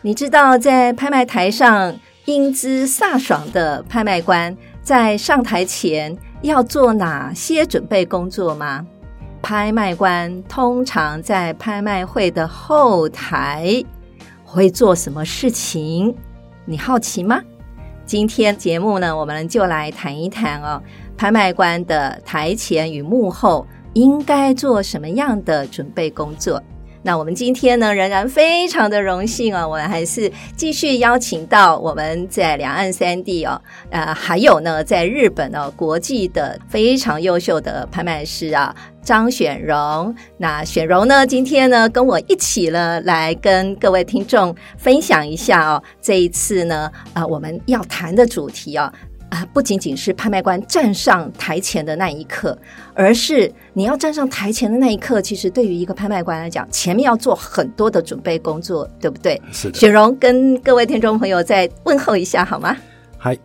你知道，在拍卖台上，英姿飒爽的拍卖官在上台前要做哪些准备工作吗？拍卖官通常在拍卖会的后台会做什么事情？你好奇吗？今天节目呢，我们就来谈一谈哦，拍卖官的台前与幕后应该做什么样的准备工作。那我们今天呢，仍然非常的荣幸啊，我们还是继续邀请到我们在两岸三地哦，呃，还有呢，在日本哦，国际的非常优秀的拍卖师啊，张选荣。那选荣呢，今天呢，跟我一起呢，来跟各位听众分享一下哦，这一次呢，啊、我们要谈的主题啊。啊，不仅仅是拍卖官站上台前的那一刻，而是你要站上台前的那一刻，其实对于一个拍卖官来讲，前面要做很多的准备工作，对不对？是的。雪荣跟各位听众朋友再问候一下好吗？嗨，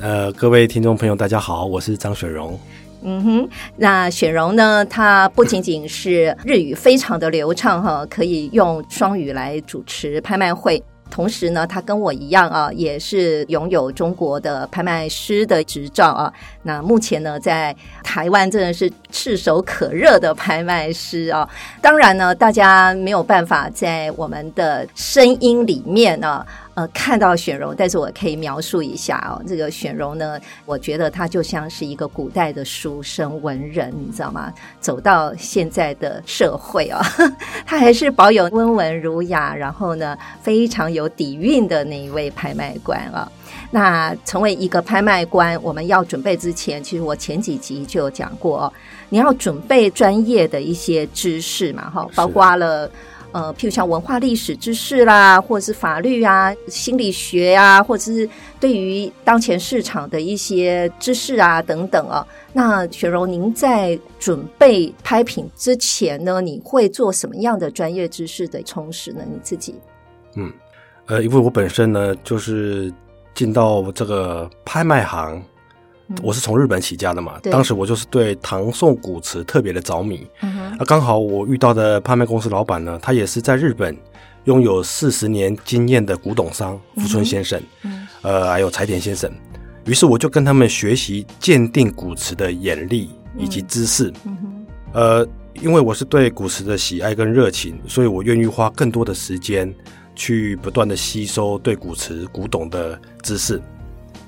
呃，各位听众朋友，大家好，我是张雪荣。嗯哼，那雪荣呢，他不仅仅是日语非常的流畅哈，可以用双语来主持拍卖会。同时呢，他跟我一样啊，也是拥有中国的拍卖师的执照啊。那目前呢，在台湾真的是炙手可热的拍卖师啊。当然呢，大家没有办法在我们的声音里面呢。呃，看到选荣，但是我可以描述一下哦。这个选荣呢，我觉得他就像是一个古代的书生文人，你知道吗？走到现在的社会啊，他还是保有温文儒雅，然后呢，非常有底蕴的那一位拍卖官啊。那成为一个拍卖官，我们要准备之前，其实我前几集就有讲过哦，你要准备专业的一些知识嘛，哈，包括了。呃，譬如像文化历史知识啦，或者是法律啊、心理学啊，或者是对于当前市场的一些知识啊等等啊。那雪荣，您在准备拍品之前呢，你会做什么样的专业知识的充实呢？你自己？嗯，呃，因为我本身呢，就是进到这个拍卖行。我是从日本起家的嘛，当时我就是对唐宋古瓷特别的着迷。嗯、那刚好我遇到的拍卖公司老板呢，他也是在日本拥有四十年经验的古董商福村先生，嗯，呃，还有柴田先生。于是我就跟他们学习鉴定古瓷的眼力以及知识。呃，因为我是对古瓷的喜爱跟热情，所以我愿意花更多的时间去不断的吸收对古瓷古董的知识。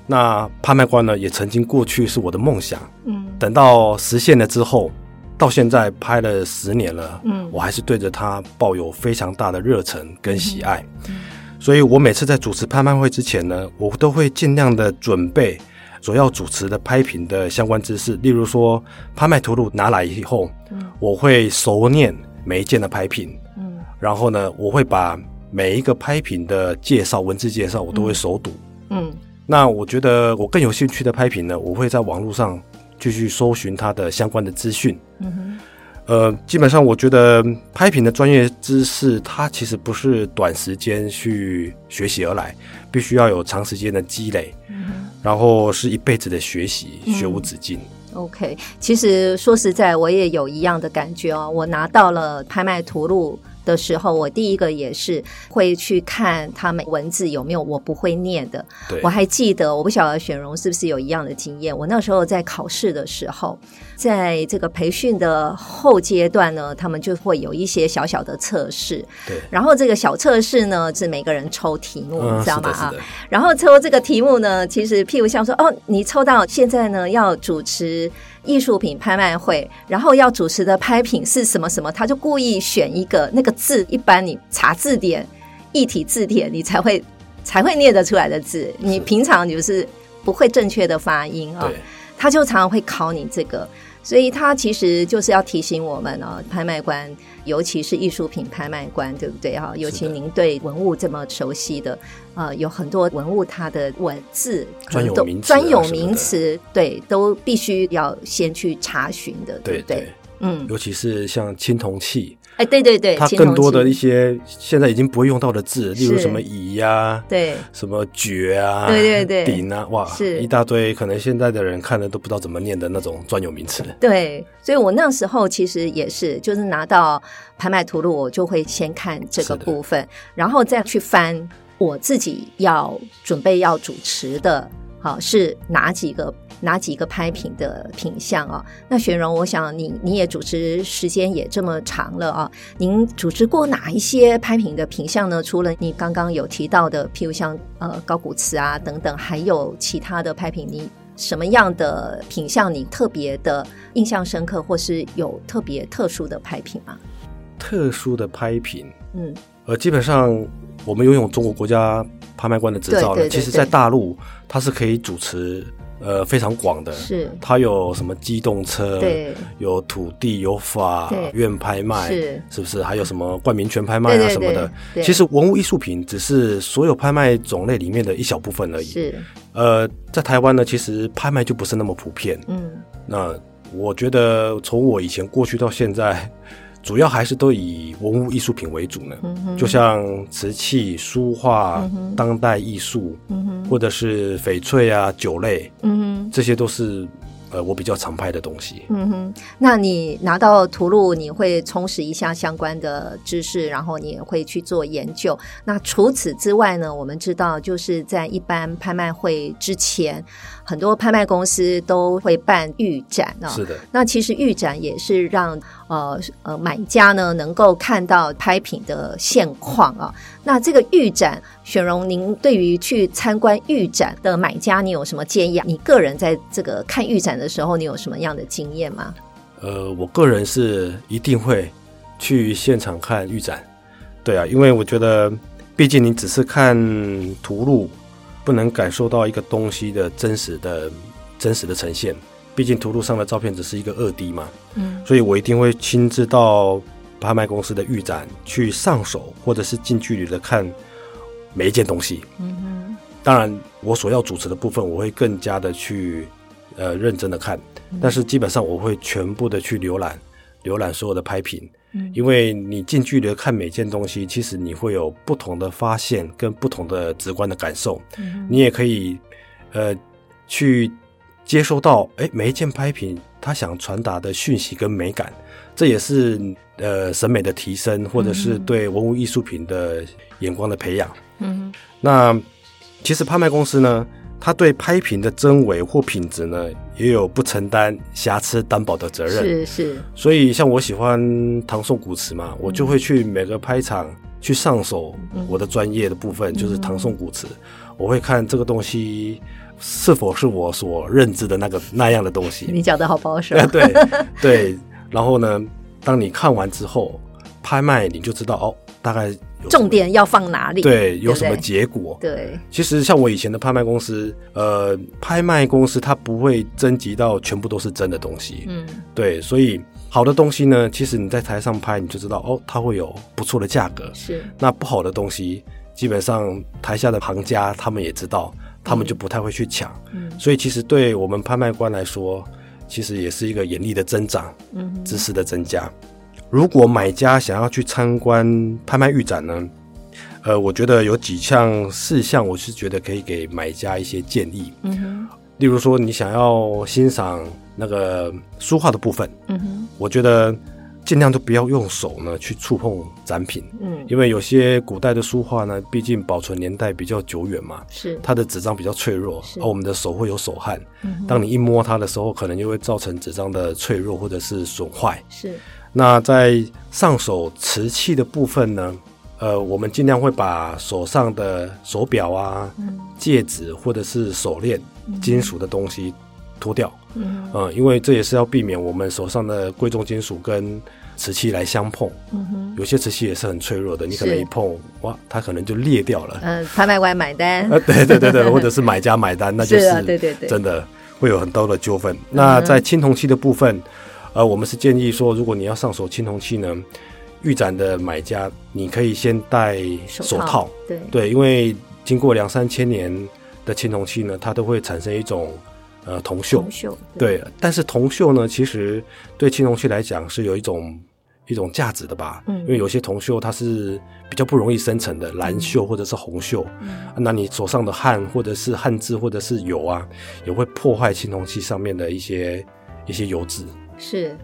那拍卖官呢，也曾经过去是我的梦想。嗯，等到实现了之后，到现在拍了十年了。嗯，我还是对着它抱有非常大的热忱跟喜爱。嗯，所以我每次在主持拍卖会之前呢，我都会尽量的准备所要主持的拍品的相关知识。例如说，拍卖图录拿来以后，嗯，我会熟念每一件的拍品。嗯，然后呢，我会把每一个拍品的介绍文字介绍，我都会熟读。嗯。嗯那我觉得我更有兴趣的拍品呢，我会在网络上继续搜寻它的相关的资讯。嗯哼，呃，基本上我觉得拍品的专业知识，它其实不是短时间去学习而来，必须要有长时间的积累。嗯，然后是一辈子的学习，学无止境。嗯。OK，其实说实在，我也有一样的感觉哦。我拿到了拍卖图录。的时候，我第一个也是会去看他们文字有没有我不会念的。我还记得，我不晓得选荣是不是有一样的经验。我那时候在考试的时候，在这个培训的后阶段呢，他们就会有一些小小的测试。对，然后这个小测试呢，是每个人抽题目，你知道吗？啊，然后抽这个题目呢，其实譬如像说，哦，你抽到现在呢要主持。艺术品拍卖会，然后要主持的拍品是什么什么，他就故意选一个那个字，一般你查字典、异体字典，你才会才会念得出来的字，你平常就是不会正确的发音啊。他就常常会考你这个，所以它其实就是要提醒我们哦，拍卖官，尤其是艺术品拍卖官，对不对哈？尤其您对文物这么熟悉的，呃，有很多文物它的文字专有名词，专有名词，对，都必须要先去查询的，对不对？对，嗯，尤其是像青铜器。哎，对对对，它更多的一些现在已经不会用到的字，例如什么乙呀，对，什么绝啊，对对对，鼎啊，哇，是。一大堆，可能现在的人看了都不知道怎么念的那种专有名词。对，所以我那时候其实也是，就是拿到拍卖图录，我就会先看这个部分，然后再去翻我自己要准备要主持的，好是哪几个。哪几个拍品的品相啊？那雪荣，我想你你也主持时间也这么长了啊，您主持过哪一些拍品的品相呢？除了你刚刚有提到的，譬如像呃高古瓷啊等等，还有其他的拍品，你什么样的品相你特别的印象深刻，或是有特别特殊的拍品吗？特殊的拍品，嗯，呃，基本上我们拥有中国国家拍卖官的执照的，其实在大陆它是可以主持。呃，非常广的，是它有什么机动车，对，有土地，有法院拍卖，是是不是？还有什么冠名权拍卖啊什么的？其实文物艺术品只是所有拍卖种类里面的一小部分而已。是呃，在台湾呢，其实拍卖就不是那么普遍。嗯，那我觉得从我以前过去到现在。主要还是都以文物艺术品为主呢，嗯、就像瓷器、书画、嗯、当代艺术，嗯、或者是翡翠啊、酒类，嗯、这些都是。呃，我比较常拍的东西。嗯哼，那你拿到图录，你会充实一下相关的知识，然后你也会去做研究。那除此之外呢，我们知道就是在一般拍卖会之前，很多拍卖公司都会办预展啊。是的。那其实预展也是让呃呃买家呢能够看到拍品的现况啊。那这个预展，雪荣，您对于去参观预展的买家，你有什么建议啊？你个人在这个看预展的时候，你有什么样的经验吗？呃，我个人是一定会去现场看预展。对啊，因为我觉得，毕竟你只是看图录，不能感受到一个东西的真实的、真实的呈现。毕竟图录上的照片只是一个二 D 嘛。嗯。所以我一定会亲自到。拍卖公司的预展去上手，或者是近距离的看每一件东西。嗯哼。当然，我所要主持的部分，我会更加的去呃认真的看。但是基本上我会全部的去浏览，浏览所有的拍品。嗯。因为你近距离看每件东西，其实你会有不同的发现跟不同的直观的感受。嗯。你也可以呃去接收到，哎，每一件拍品它想传达的讯息跟美感。这也是呃审美的提升，或者是对文物艺术品的眼光的培养。嗯，那其实拍卖公司呢，它对拍品的真伪或品质呢，也有不承担瑕疵担保的责任。是是。所以像我喜欢唐宋古瓷嘛，我就会去每个拍场去上手我的专业的部分，就是唐宋古瓷。我会看这个东西是否是我所认知的那个那样的东西。你讲的好保守。对对。然后呢，当你看完之后，拍卖你就知道哦，大概重点要放哪里，对，有什么结果。对，对，其实像我以前的拍卖公司，呃，拍卖公司它不会征集到全部都是真的东西，嗯，对，所以好的东西呢，其实你在台上拍你就知道哦，它会有不错的价格。是，那不好的东西，基本上台下的行家他们也知道，他们就不太会去抢。嗯，所以其实对我们拍卖官来说。其实也是一个眼力的增长，嗯，知识的增加。如果买家想要去参观拍卖预展呢，呃，我觉得有几项事项，我是觉得可以给买家一些建议。嗯哼，例如说，你想要欣赏那个书画的部分，嗯哼，我觉得。尽量都不要用手呢去触碰展品，嗯，因为有些古代的书画呢，毕竟保存年代比较久远嘛，是。它的纸张比较脆弱，而我们的手会有手汗，嗯，当你一摸它的时候，可能就会造成纸张的脆弱或者是损坏。是，那在上手瓷器的部分呢，呃，我们尽量会把手上的手表啊、嗯、戒指或者是手链、金属的东西。脱掉，嗯，嗯，因为这也是要避免我们手上的贵重金属跟瓷器来相碰，有些瓷器也是很脆弱的，你可能一碰，哇，它可能就裂掉了，嗯，拍卖官买单，呃，对对对对，或者是买家买单，那就是，对对对，真的会有很多的纠纷。那在青铜器的部分，呃，我们是建议说，如果你要上手青铜器呢，预展的买家你可以先戴手套，对。对，因为经过两三千年的青铜器呢，它都会产生一种呃铜锈，铜锈对，对，但是铜锈呢，其实对青铜器来讲是有一种。一种价值的吧，嗯，因为有些铜锈它是比较不容易生成的，蓝锈或者是红锈，嗯，那你手上的汗或者是汗渍或者是油啊，也会破坏青铜器上面的一些一些油脂。是，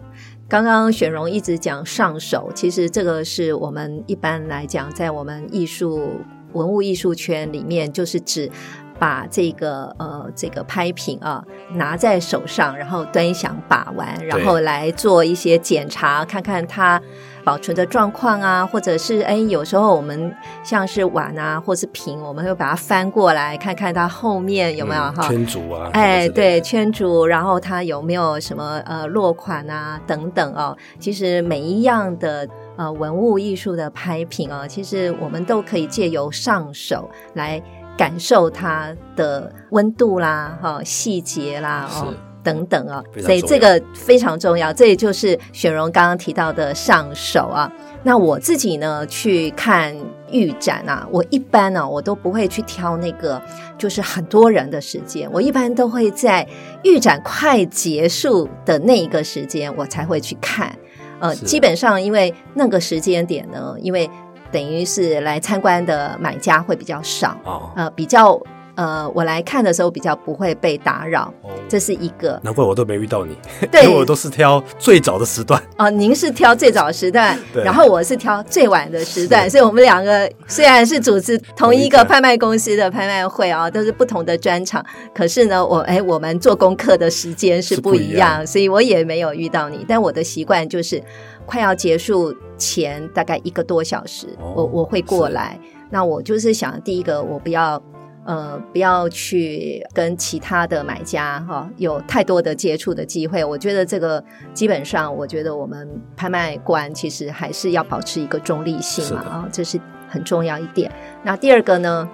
刚刚雪荣一直讲上手，其实这个是我们一般来讲，在我们艺术文物艺术圈里面，就是指。把这个呃这个拍品啊拿在手上，然后端详把玩，然后来做一些检查，看看它保存的状况啊，或者是哎有时候我们像是碗啊或是瓶，我们会把它翻过来看看它后面有没有哈、嗯、圈足啊，哎对圈足，然后它有没有什么呃落款啊等等哦。其实每一样的呃文物艺术的拍品啊，其实我们都可以借由上手来。感受它的温度啦，哈细节啦，哦等等啊，所以这个非常重要。这也就是雪荣刚刚提到的上手啊。那我自己呢，去看预展啊，我一般呢、啊，我都不会去挑那个就是很多人的时间，我一般都会在预展快结束的那一个时间，我才会去看。呃，基本上因为那个时间点呢，因为。等于是来参观的买家会比较少，哦、呃，比较呃，我来看的时候比较不会被打扰，哦、这是一个。难怪我都没遇到你，对，因为我都是挑最早的时段。哦、呃，您是挑最早的时段，然后我是挑最晚的时段，所以我们两个虽然是组织同一个拍卖公司的拍卖会啊，都是不同的专场，可是呢，我哎，我们做功课的时间是不一样，一样所以我也没有遇到你。但我的习惯就是。快要结束前大概一个多小时，哦、我我会过来。那我就是想，第一个我不要呃不要去跟其他的买家哈、哦、有太多的接触的机会。我觉得这个基本上，我觉得我们拍卖官其实还是要保持一个中立性嘛啊、哦，这是很重要一点。那第二个呢？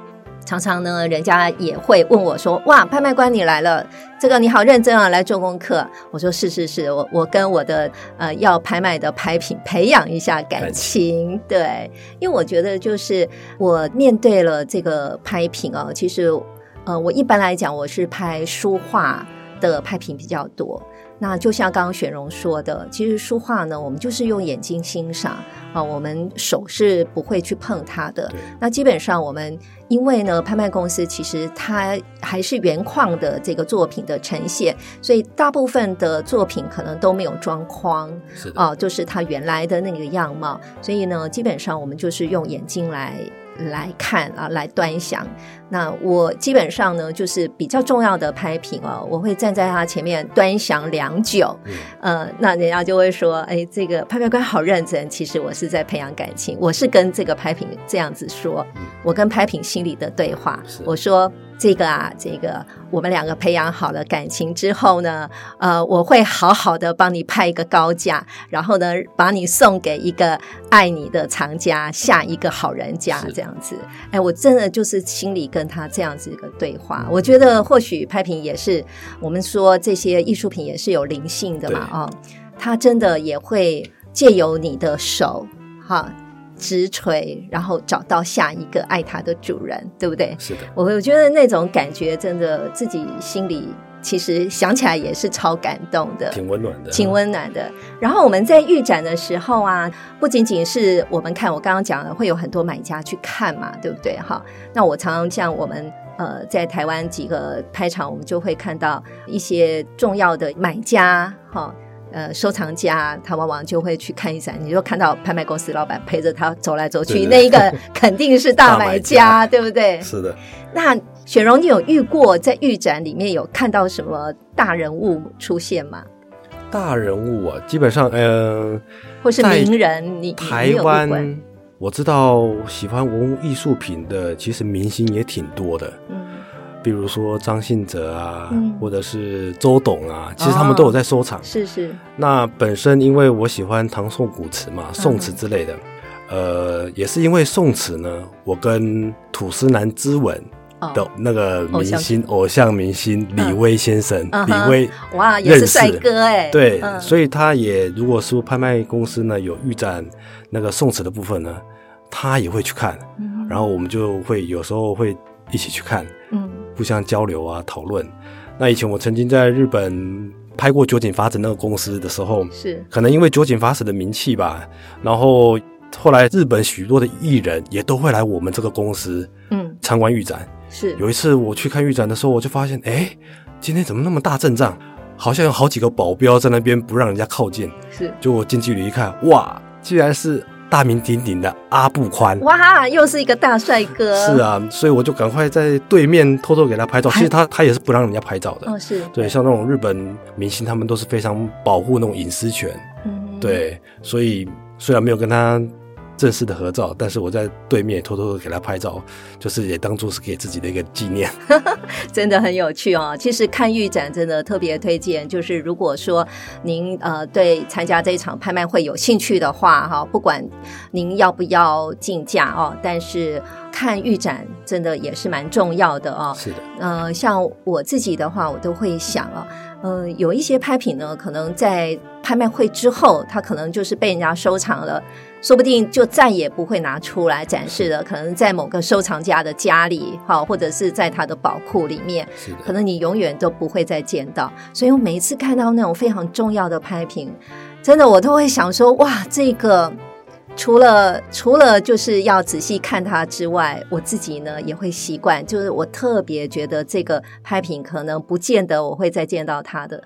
常常呢，人家也会问我说：“哇，拍卖官你来了，这个你好认真啊，来做功课。”我说：“是是是，我我跟我的呃要拍卖的拍品培养一下感情，对，因为我觉得就是我面对了这个拍品哦，其实呃，我一般来讲我是拍书画的拍品比较多。”那就像刚刚雪荣说的，其实书画呢，我们就是用眼睛欣赏啊，我们手是不会去碰它的。那基本上我们因为呢，拍卖公司其实它还是原矿的这个作品的呈现，所以大部分的作品可能都没有装框，是啊，就是它原来的那个样貌。所以呢，基本上我们就是用眼睛来。来看啊，来端详。那我基本上呢，就是比较重要的拍品哦，我会站在他前面端详良久。嗯，呃，那人家就会说，哎，这个拍卖官好认真。其实我是在培养感情，我是跟这个拍品这样子说，我跟拍品心里的对话。我说。这个啊，这个我们两个培养好了感情之后呢，呃，我会好好的帮你拍一个高价，然后呢，把你送给一个爱你的藏家，下一个好人家这样子。哎，我真的就是心里跟他这样子一个对话。我觉得或许拍品也是，我们说这些艺术品也是有灵性的嘛，啊他真的也会借由你的手，哈。直锤，然后找到下一个爱它的主人，对不对？是的，我我觉得那种感觉真的自己心里其实想起来也是超感动的，挺温暖的，挺温暖的。然后我们在预展的时候啊，不仅仅是我们看，我刚刚讲了会有很多买家去看嘛，对不对？哈，那我常常像我们呃在台湾几个拍场，我们就会看到一些重要的买家，哈。呃，收藏家他往往就会去看一展，你就看到拍卖公司老板陪着他走来走去，对对对，那一个 肯定是大买家，买家对不对？是的。那雪荣，你有遇过在预展里面有看到什么大人物出现吗？大人物啊，基本上，嗯、呃，或是名人，你台湾我知道喜欢文物艺术品的，其实明星也挺多的。嗯。比如说张信哲啊，嗯、或者是周董啊，其实他们都有在收藏。哦、是是。那本身因为我喜欢唐宋古词嘛，宋词之类的，嗯、呃，也是因为宋词呢，我跟土司男之吻的那个明星偶像明星李威先生，李威哇也是帅哥哎，对，所以他也如果说拍卖公司呢有预展那个宋词的部分呢，他也会去看，然后我们就会有时候会一起去看，嗯，互相交流啊讨论。那以前我曾经在日本拍过酒井法子那个公司的时候，是可能因为酒井法子的名气吧，然后后来日本许多的艺人也都会来我们这个公司，嗯，参观预展。是有一次我去看预展的时候，我就发现，哎，今天怎么那么大阵仗？好像有好几个保镖在那边不让人家靠近。是，就我近距离一看，哇，居然是大名鼎鼎的阿布宽！哇，又是一个大帅哥。是啊，所以我就赶快在对面偷偷给他拍照。其实他他也是不让人家拍照的。哦，是对，像那种日本明星，他们都是非常保护那种隐私权。嗯，对，所以虽然没有跟他。正式的合照，但是我在对面偷偷的给他拍照，就是也当做是给自己的一个纪念，真的很有趣哦。其实看预展真的特别推荐，就是如果说您呃对参加这一场拍卖会有兴趣的话，哈，不管您要不要竞价哦，但是看预展真的也是蛮重要的哦。是的，呃，像我自己的话，我都会想哦。呃，有一些拍品呢，可能在拍卖会之后，它可能就是被人家收藏了，说不定就再也不会拿出来展示了。可能在某个收藏家的家里，哈，或者是在他的宝库里面，可能你永远都不会再见到。所以我每一次看到那种非常重要的拍品，真的我都会想说，哇，这个。除了除了就是要仔细看它之外，我自己呢也会习惯，就是我特别觉得这个拍品可能不见得我会再见到它的，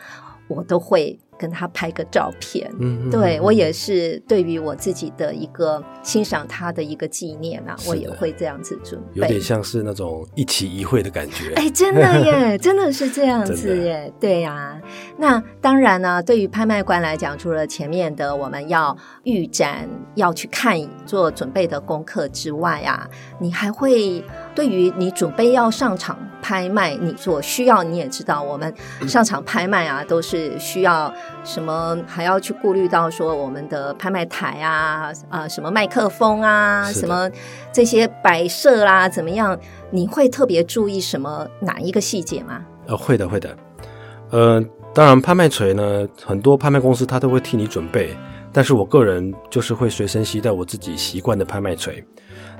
我都会。跟他拍个照片，嗯，对，我也是对于我自己的一个欣赏他的一个纪念啊，我也会这样子准备，有点像是那种一期一会的感觉。哎，真的耶，真的是这样子耶，对呀、啊。那当然呢，对于拍卖官来讲，除了前面的我们要预展要去看做准备的功课之外啊，你还会对于你准备要上场拍卖，你所需要你也知道，我们上场拍卖啊，都是需要。什么还要去顾虑到说我们的拍卖台啊啊，什么麦克风啊，什么这些摆设啦，怎么样？你会特别注意什么哪一个细节吗？呃，会的，会的。呃，当然，拍卖锤呢，很多拍卖公司他都会替你准备，但是我个人就是会随身携带我自己习惯的拍卖锤。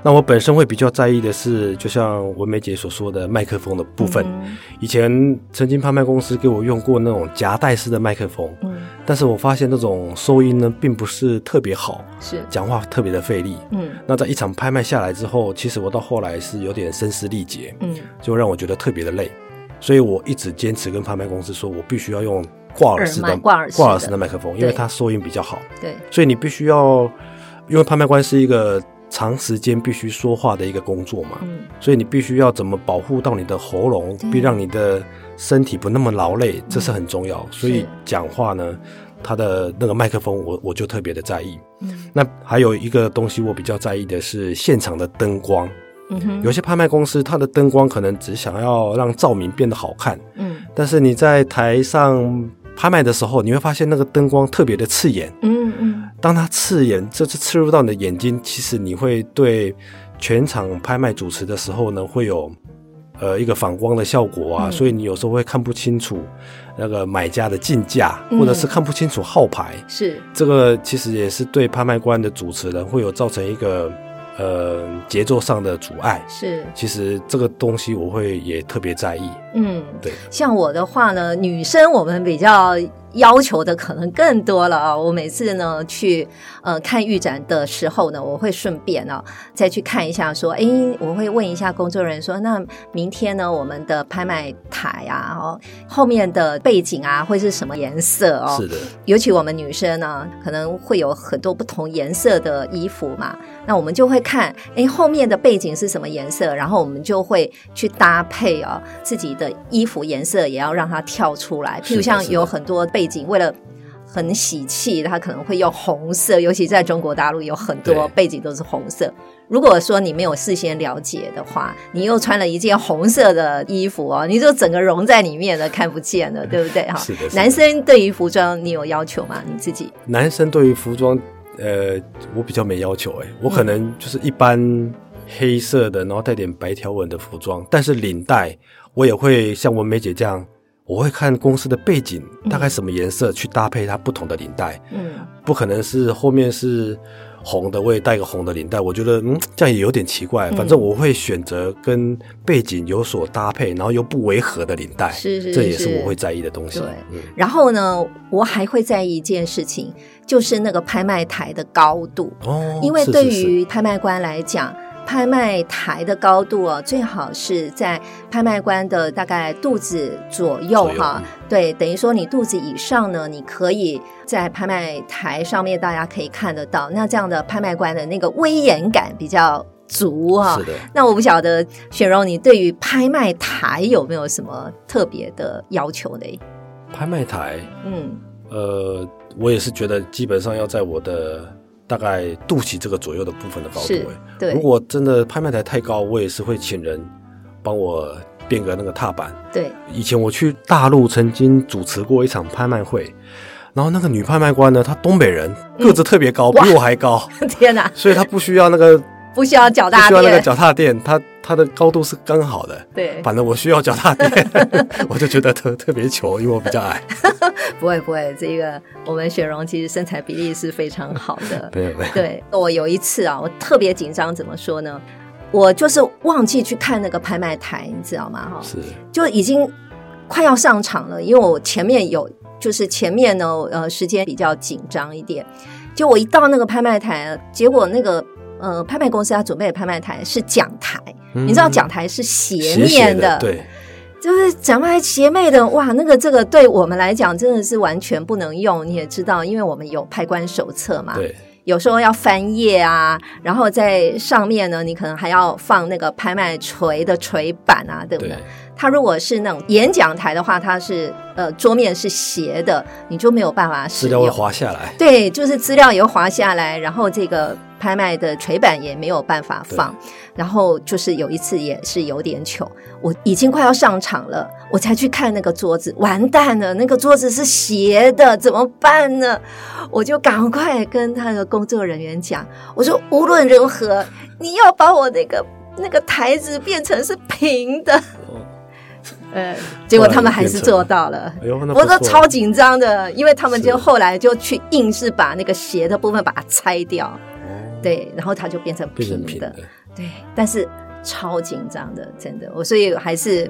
那我本身会比较在意的是，就像文梅姐所说的麦克风的部分。嗯、以前曾经拍卖公司给我用过那种夹带式的麦克风，嗯，但是我发现那种收音呢，并不是特别好，是讲话特别的费力，嗯。那在一场拍卖下来之后，其实我到后来是有点声嘶力竭，嗯，就让我觉得特别的累，所以我一直坚持跟拍卖公司说，我必须要用挂耳式的挂耳挂耳式的麦克风，因为它收音比较好，对。所以你必须要，因为拍卖官是一个。长时间必须说话的一个工作嘛，嗯，所以你必须要怎么保护到你的喉咙，必让你的身体不那么劳累，这是很重要。嗯，所以讲话呢，它的那个麦克风我，我我就特别的在意。嗯，那还有一个东西我比较在意的是现场的灯光。有些拍卖公司它的灯光可能只想要让照明变得好看，嗯，但是你在台上。拍卖的时候，你会发现那个灯光特别的刺眼。嗯嗯，当它刺眼，这次刺入到你的眼睛，其实你会对全场拍卖主持的时候呢，会有呃一个反光的效果啊，嗯、所以你有时候会看不清楚那个买家的竞价，嗯、或者是看不清楚号牌。是这个，其实也是对拍卖官的主持人会有造成一个。呃，节奏上的阻碍是，其实这个东西我会也特别在意。嗯，对，像我的话呢，女生我们比较。要求的可能更多了啊！我每次呢去呃看预展的时候呢，我会顺便呢再去看一下，说，哎，我会问一下工作人员说，那明天呢我们的拍卖台啊，哦，后面的背景啊会是什么颜色哦？是的，尤其我们女生呢，可能会有很多不同颜色的衣服嘛，那我们就会看，哎，后面的背景是什么颜色，然后我们就会去搭配啊自己的衣服颜色，也要让它跳出来。譬如像有很多背。背景为了很喜气，他可能会用红色，尤其在中国大陆有很多背景都是红色。如果说你没有事先了解的话，你又穿了一件红色的衣服哦，你就整个融在里面了，看不见了，对不对？哈，是的。男生对于服装你有要求吗？你自己？男生对于服装，呃，我比较没要求，哎，我可能就是一般。黑色的，然后带点白条纹的服装，但是领带我也会像文梅姐这样，我会看公司的背景大概什么颜色去搭配它不同的领带。嗯，不可能是后面是。红的我也带个红的领带，我觉得嗯，这样也有点奇怪。反正我会选择跟背景有所搭配，然后又不违和的领带，是是是，这也是我会在意的东西。对，嗯、然后呢，我还会在意一件事情，就是那个拍卖台的高度哦，因为对于拍卖官来讲。拍卖台的高度哦，最好是在拍卖官的大概肚子左右哈。对，等于说你肚子以上呢，你可以在拍卖台上面，大家可以看得到。那这样的拍卖官的那个威严感比较足哈。是的。那我不晓得雪柔，你对于拍卖台有没有什么特别的要求呢？拍卖台，嗯，呃，我也是觉得基本上要在我的。大概肚脐这个左右的部分的高度，对。如果真的拍卖台太高，我也是会请人帮我变个那个踏板。对。以前我去大陆曾经主持过一场拍卖会，然后那个女拍卖官呢，她东北人，个子特别高，嗯、比我还高。天哪！所以她不需要那个。不需要脚踏垫，需要那个脚踏垫，它它的高度是刚好的。对，反正我需要脚踏垫，我就觉得特特别糗，因为我比较矮。不会不会，这个我们雪蓉其实身材比例是非常好的。没有没有。对，我有一次啊，我特别紧张，怎么说呢？我就是忘记去看那个拍卖台，你知道吗？哈，是，就已经快要上场了，因为我前面有，就是前面呢，呃，时间比较紧张一点。就我一到那个拍卖台，结果那个。呃，拍卖公司他准备的拍卖台是讲台，嗯、你知道讲台是斜面的，对，就是讲台斜面的，哇，那个这个对我们来讲真的是完全不能用。你也知道，因为我们有拍官手册嘛，对，有时候要翻页啊，然后在上面呢，你可能还要放那个拍卖锤的锤板啊，对不对？对它如果是那种演讲台的话，它是呃桌面是斜的，你就没有办法使用，资料会滑下来。对，就是资料也会滑下来，然后这个。拍卖的垂板也没有办法放，然后就是有一次也是有点糗，我已经快要上场了，我才去看那个桌子，完蛋了，那个桌子是斜的，怎么办呢？我就赶快跟他的工作人员讲，我说无论如何，你要把我那个那个台子变成是平的。呃，结果他们还是做到了，哎、我都超紧张的，因为他们就后来就去硬是把那个斜的部分把它拆掉。对，然后它就变成平的，平的对，但是超紧张的，真的，我所以还是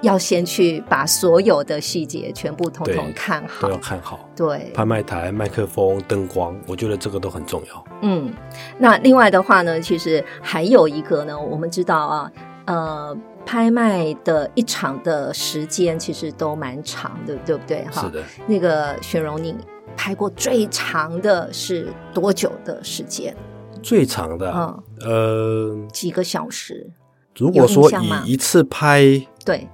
要先去把所有的细节全部统统看好，都要看好。对，拍卖台、麦克风、灯光，我觉得这个都很重要。嗯，那另外的话呢，其实还有一个呢，我们知道啊，呃，拍卖的一场的时间其实都蛮长的，对不对？哈，是的。那个雪蓉，你拍过最长的是多久的时间？最长的，嗯、呃，几个小时。如果说以一次拍，对，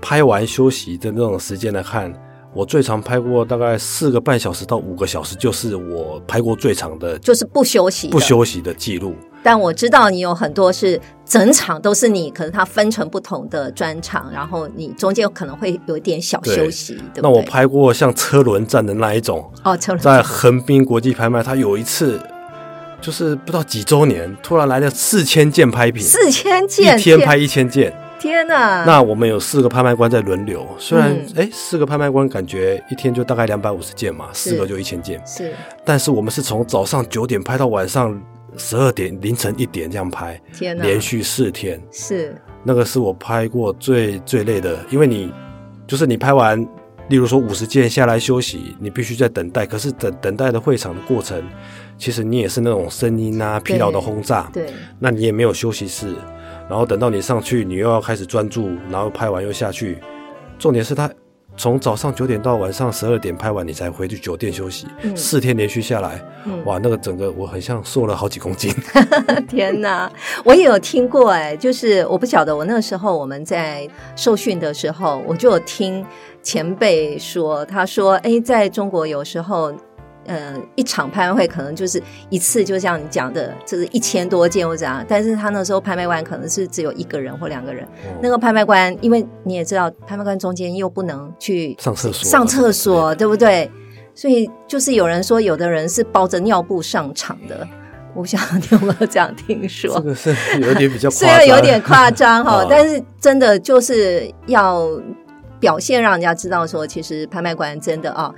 拍完休息的那种时间来看，我最长拍过大概四个半小时到五个小时，就是我拍过最长的，就是不休息、不休息的记录。但我知道你有很多是整场都是你，可能它分成不同的专场，然后你中间可能会有一点小休息。对，对对，那我拍过像车轮战的那一种，哦，车轮战在横滨国际拍卖，它有一次。就是不知道几周年，突然来了四千件拍品，四千件，一天拍一千件，天哪！那我们有四个拍卖官在轮流，虽然哎、嗯，四个拍卖官感觉一天就大概两百五十件嘛，四个就一千件，是。但是我们是从早上九点拍到晚上十二点，凌晨一点这样拍，天哪！连续四天，是。那个是我拍过最最累的，因为你就是你拍完，例如说五十件下来休息，你必须在等待，可是等等待的会场的过程。其实你也是那种声音啊、疲劳的轰炸，对，那你也没有休息室，然后等到你上去，你又要开始专注，然后拍完又下去。重点是他从早上九点到晚上十二点拍完，你才回去酒店休息，嗯、四天连续下来，嗯、哇，那个整个我很像瘦了好几公斤。天哪，我也有听过哎，就是我不晓得，我那个时候我们在受训的时候，我就有听前辈说，他说，哎，在中国有时候。呃，一场拍卖会可能就是一次，就像你讲的，就是一千多件或者怎样。但是他那时候拍卖官可能是只有一个人或两个人。哦、那个拍卖官，因为你也知道，拍卖官中间又不能去上厕所，上厕所，对不对？所以就是有人说，有的人是包着尿布上场的。我不晓得你有没有这样听说？这个是有点比较 夸张，虽然有点夸张 哈，但是真的就是要表现让人家知道说，其实拍卖官真的啊，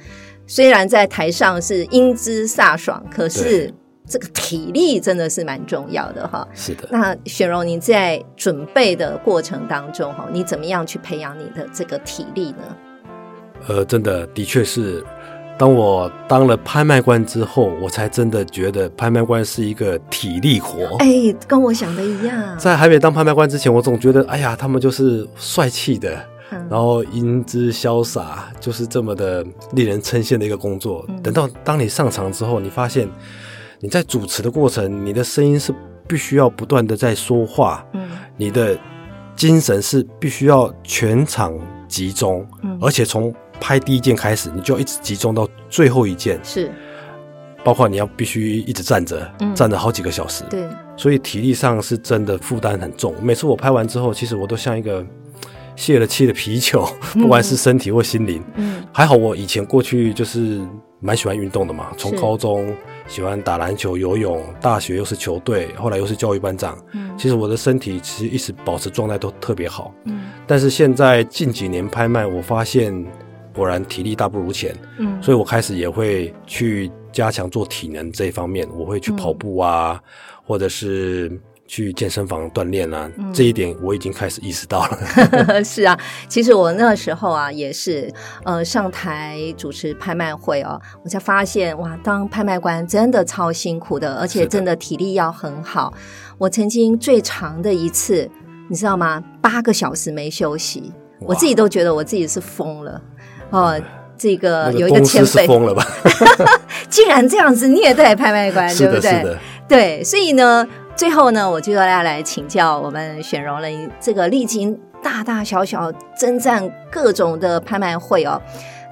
虽然在台上是英姿飒爽，可是这个体力真的是蛮重要的哈。是的。那雪蓉，你在准备的过程当中哈，你怎么样去培养你的这个体力呢？呃，真的，的确是。当我当了拍卖官之后，我才真的觉得拍卖官是一个体力活。哎，跟我想的一样。在还没当拍卖官之前，我总觉得，哎呀，他们就是帅气的，嗯、然后英姿潇洒，就是这么的令人称羡的一个工作。嗯、等到当你上场之后，你发现你在主持的过程，你的声音是必须要不断的在说话，嗯，你的精神是必须要全场集中，嗯，而且从拍第一件开始，你就一直集中到最后一件，是，包括你要必须一直站着，嗯、站着好几个小时，对，所以体力上是真的负担很重。每次我拍完之后，其实我都像一个泄了气的皮球，嗯、不管是身体或心灵。嗯，还好我以前过去就是蛮喜欢运动的嘛，从高中喜欢打篮球、游泳，大学又是球队，后来又是教育班长。嗯，其实我的身体其实一直保持状态都特别好。嗯，但是现在近几年拍卖，我发现。果然体力大不如前，嗯，所以我开始也会去加强做体能这一方面，我会去跑步啊，嗯、或者是去健身房锻炼啊，嗯、这一点我已经开始意识到了。是啊，其实我那时候啊也是，呃，上台主持拍卖会哦，我才发现哇，当拍卖官真的超辛苦的，而且真的体力要很好。我曾经最长的一次，你知道吗？八个小时没休息，我自己都觉得我自己是疯了。哦，这个有一个前辈疯了吧？竟然这样子虐待拍卖官，对不对？对，所以呢，最后呢，我就要来来请教我们选荣了。这个历经大大小小征战各种的拍卖会哦，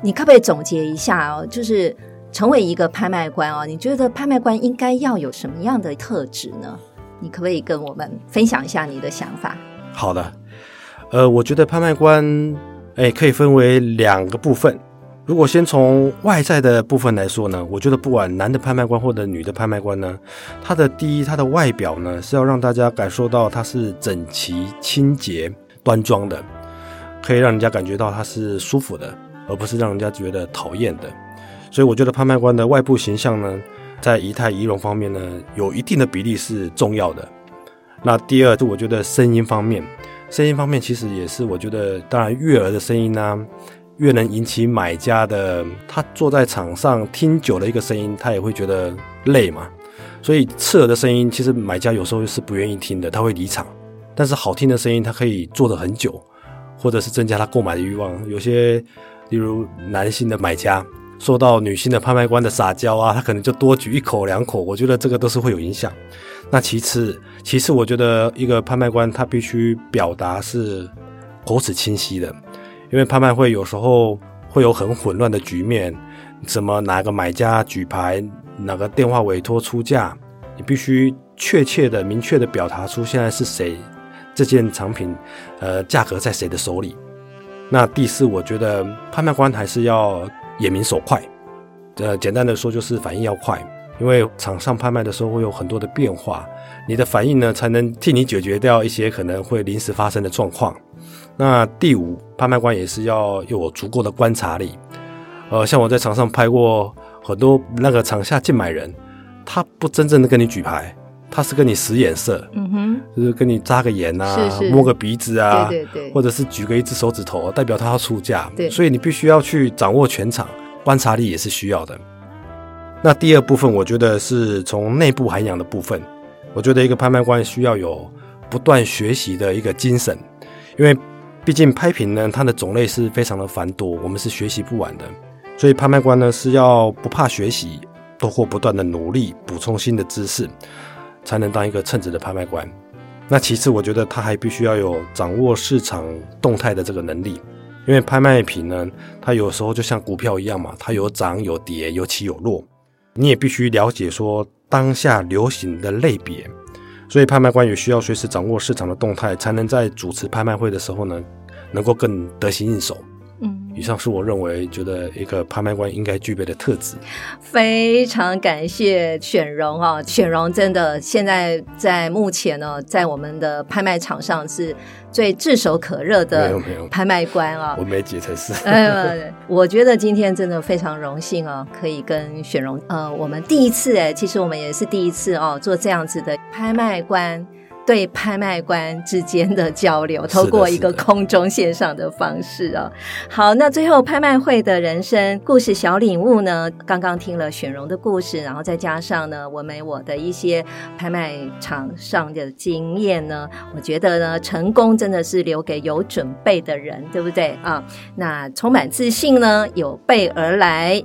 你可不可以总结一下哦？就是成为一个拍卖官哦，你觉得拍卖官应该要有什么样的特质呢？你可不可以跟我们分享一下你的想法？好的，呃，我觉得拍卖官。哎，可以分为两个部分。如果先从外在的部分来说呢，我觉得不管男的拍卖官或者女的拍卖官呢，他的第一，他的外表呢是要让大家感受到他是整齐、清洁、端庄的，可以让人家感觉到他是舒服的，而不是让人家觉得讨厌的。所以我觉得拍卖官的外部形象呢，在仪态仪容方面呢，有一定的比例是重要的。那第二，就我觉得声音方面。声音方面，其实也是我觉得，当然悦耳的声音呢、越能引起买家的。他坐在场上听久了一个声音，他也会觉得累嘛。所以刺耳的声音，其实买家有时候是不愿意听的，他会离场。但是好听的声音，他可以坐得很久，或者是增加他购买的欲望。有些，例如男性的买家，受到女性的拍卖官的撒娇啊，他可能就多举一口两口。我觉得这个都是会有影响。那其次，其次，我觉得一个拍卖官他必须表达是口齿清晰的，因为拍卖会有时候会有很混乱的局面，什么哪个买家举牌，哪个电话委托出价，你必须确切的、明确的表达出现在是谁，这件藏品，呃，价格在谁的手里。那第四，我觉得拍卖官还是要眼明手快，呃，简单的说就是反应要快。因为场上拍卖的时候会有很多的变化，你的反应呢才能替你解决掉一些可能会临时发生的状况。那第五，拍卖官也是要有足够的观察力。呃，像我在场上拍过很多那个场下竞买人，他不真正的跟你举牌，他是跟你使眼色，嗯哼，就是跟你眨个眼啊，是是摸个鼻子啊，对对对，或者是举个一只手指头，代表他要出价。对，所以你必须要去掌握全场，观察力也是需要的。那第二部分，我觉得是从内部涵养的部分。我觉得一个拍卖官需要有不断学习的一个精神，因为毕竟拍品呢，它的种类是非常的繁多，我们是学习不完的。所以拍卖官呢是要不怕学习，透过不断的努力补充新的知识，才能当一个称职的拍卖官。那其次，我觉得他还必须要有掌握市场动态的这个能力，因为拍卖品呢，它有时候就像股票一样嘛，它有涨有跌，有起有落。你也必须了解说当下流行的类别，所以拍卖官也需要随时掌握市场的动态，才能在主持拍卖会的时候呢，能够更得心应手。嗯，以上是我认为觉得一个拍卖官应该具备的特质。非常感谢选荣啊，选荣真的现在在目前呢，在我们的拍卖场上是最炙手可热的拍卖官啊。我梅姐才是。哎，我觉得今天真的非常荣幸哦，可以跟雪荣呃，我们第一次哎，其实我们也是第一次哦，做这样子的拍卖官。对拍卖官之间的交流，透过一个空中线上的方式啊。好，那最后拍卖会的人生故事小领悟呢？刚刚听了选荣的故事，然后再加上呢，我们我的一些拍卖场上的经验呢，我觉得呢，成功真的是留给有准备的人，对不对啊？那充满自信呢，有备而来，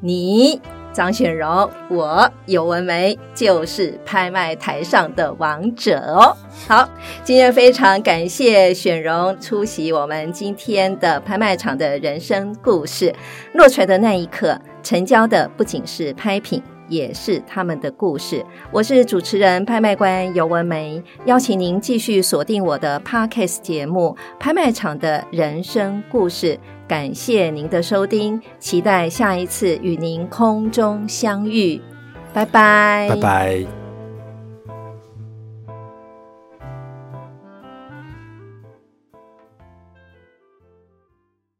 你。张选荣，我尤文梅就是拍卖台上的王者哦。好，今天非常感谢选荣出席我们今天的拍卖场的人生故事。落锤的那一刻，成交的不仅是拍品，也是他们的故事。我是主持人、拍卖官尤文梅，邀请您继续锁定我的 Podcast 节目《拍卖场的人生故事》。感谢您的收听，期待下一次与您空中相遇，拜拜，拜拜。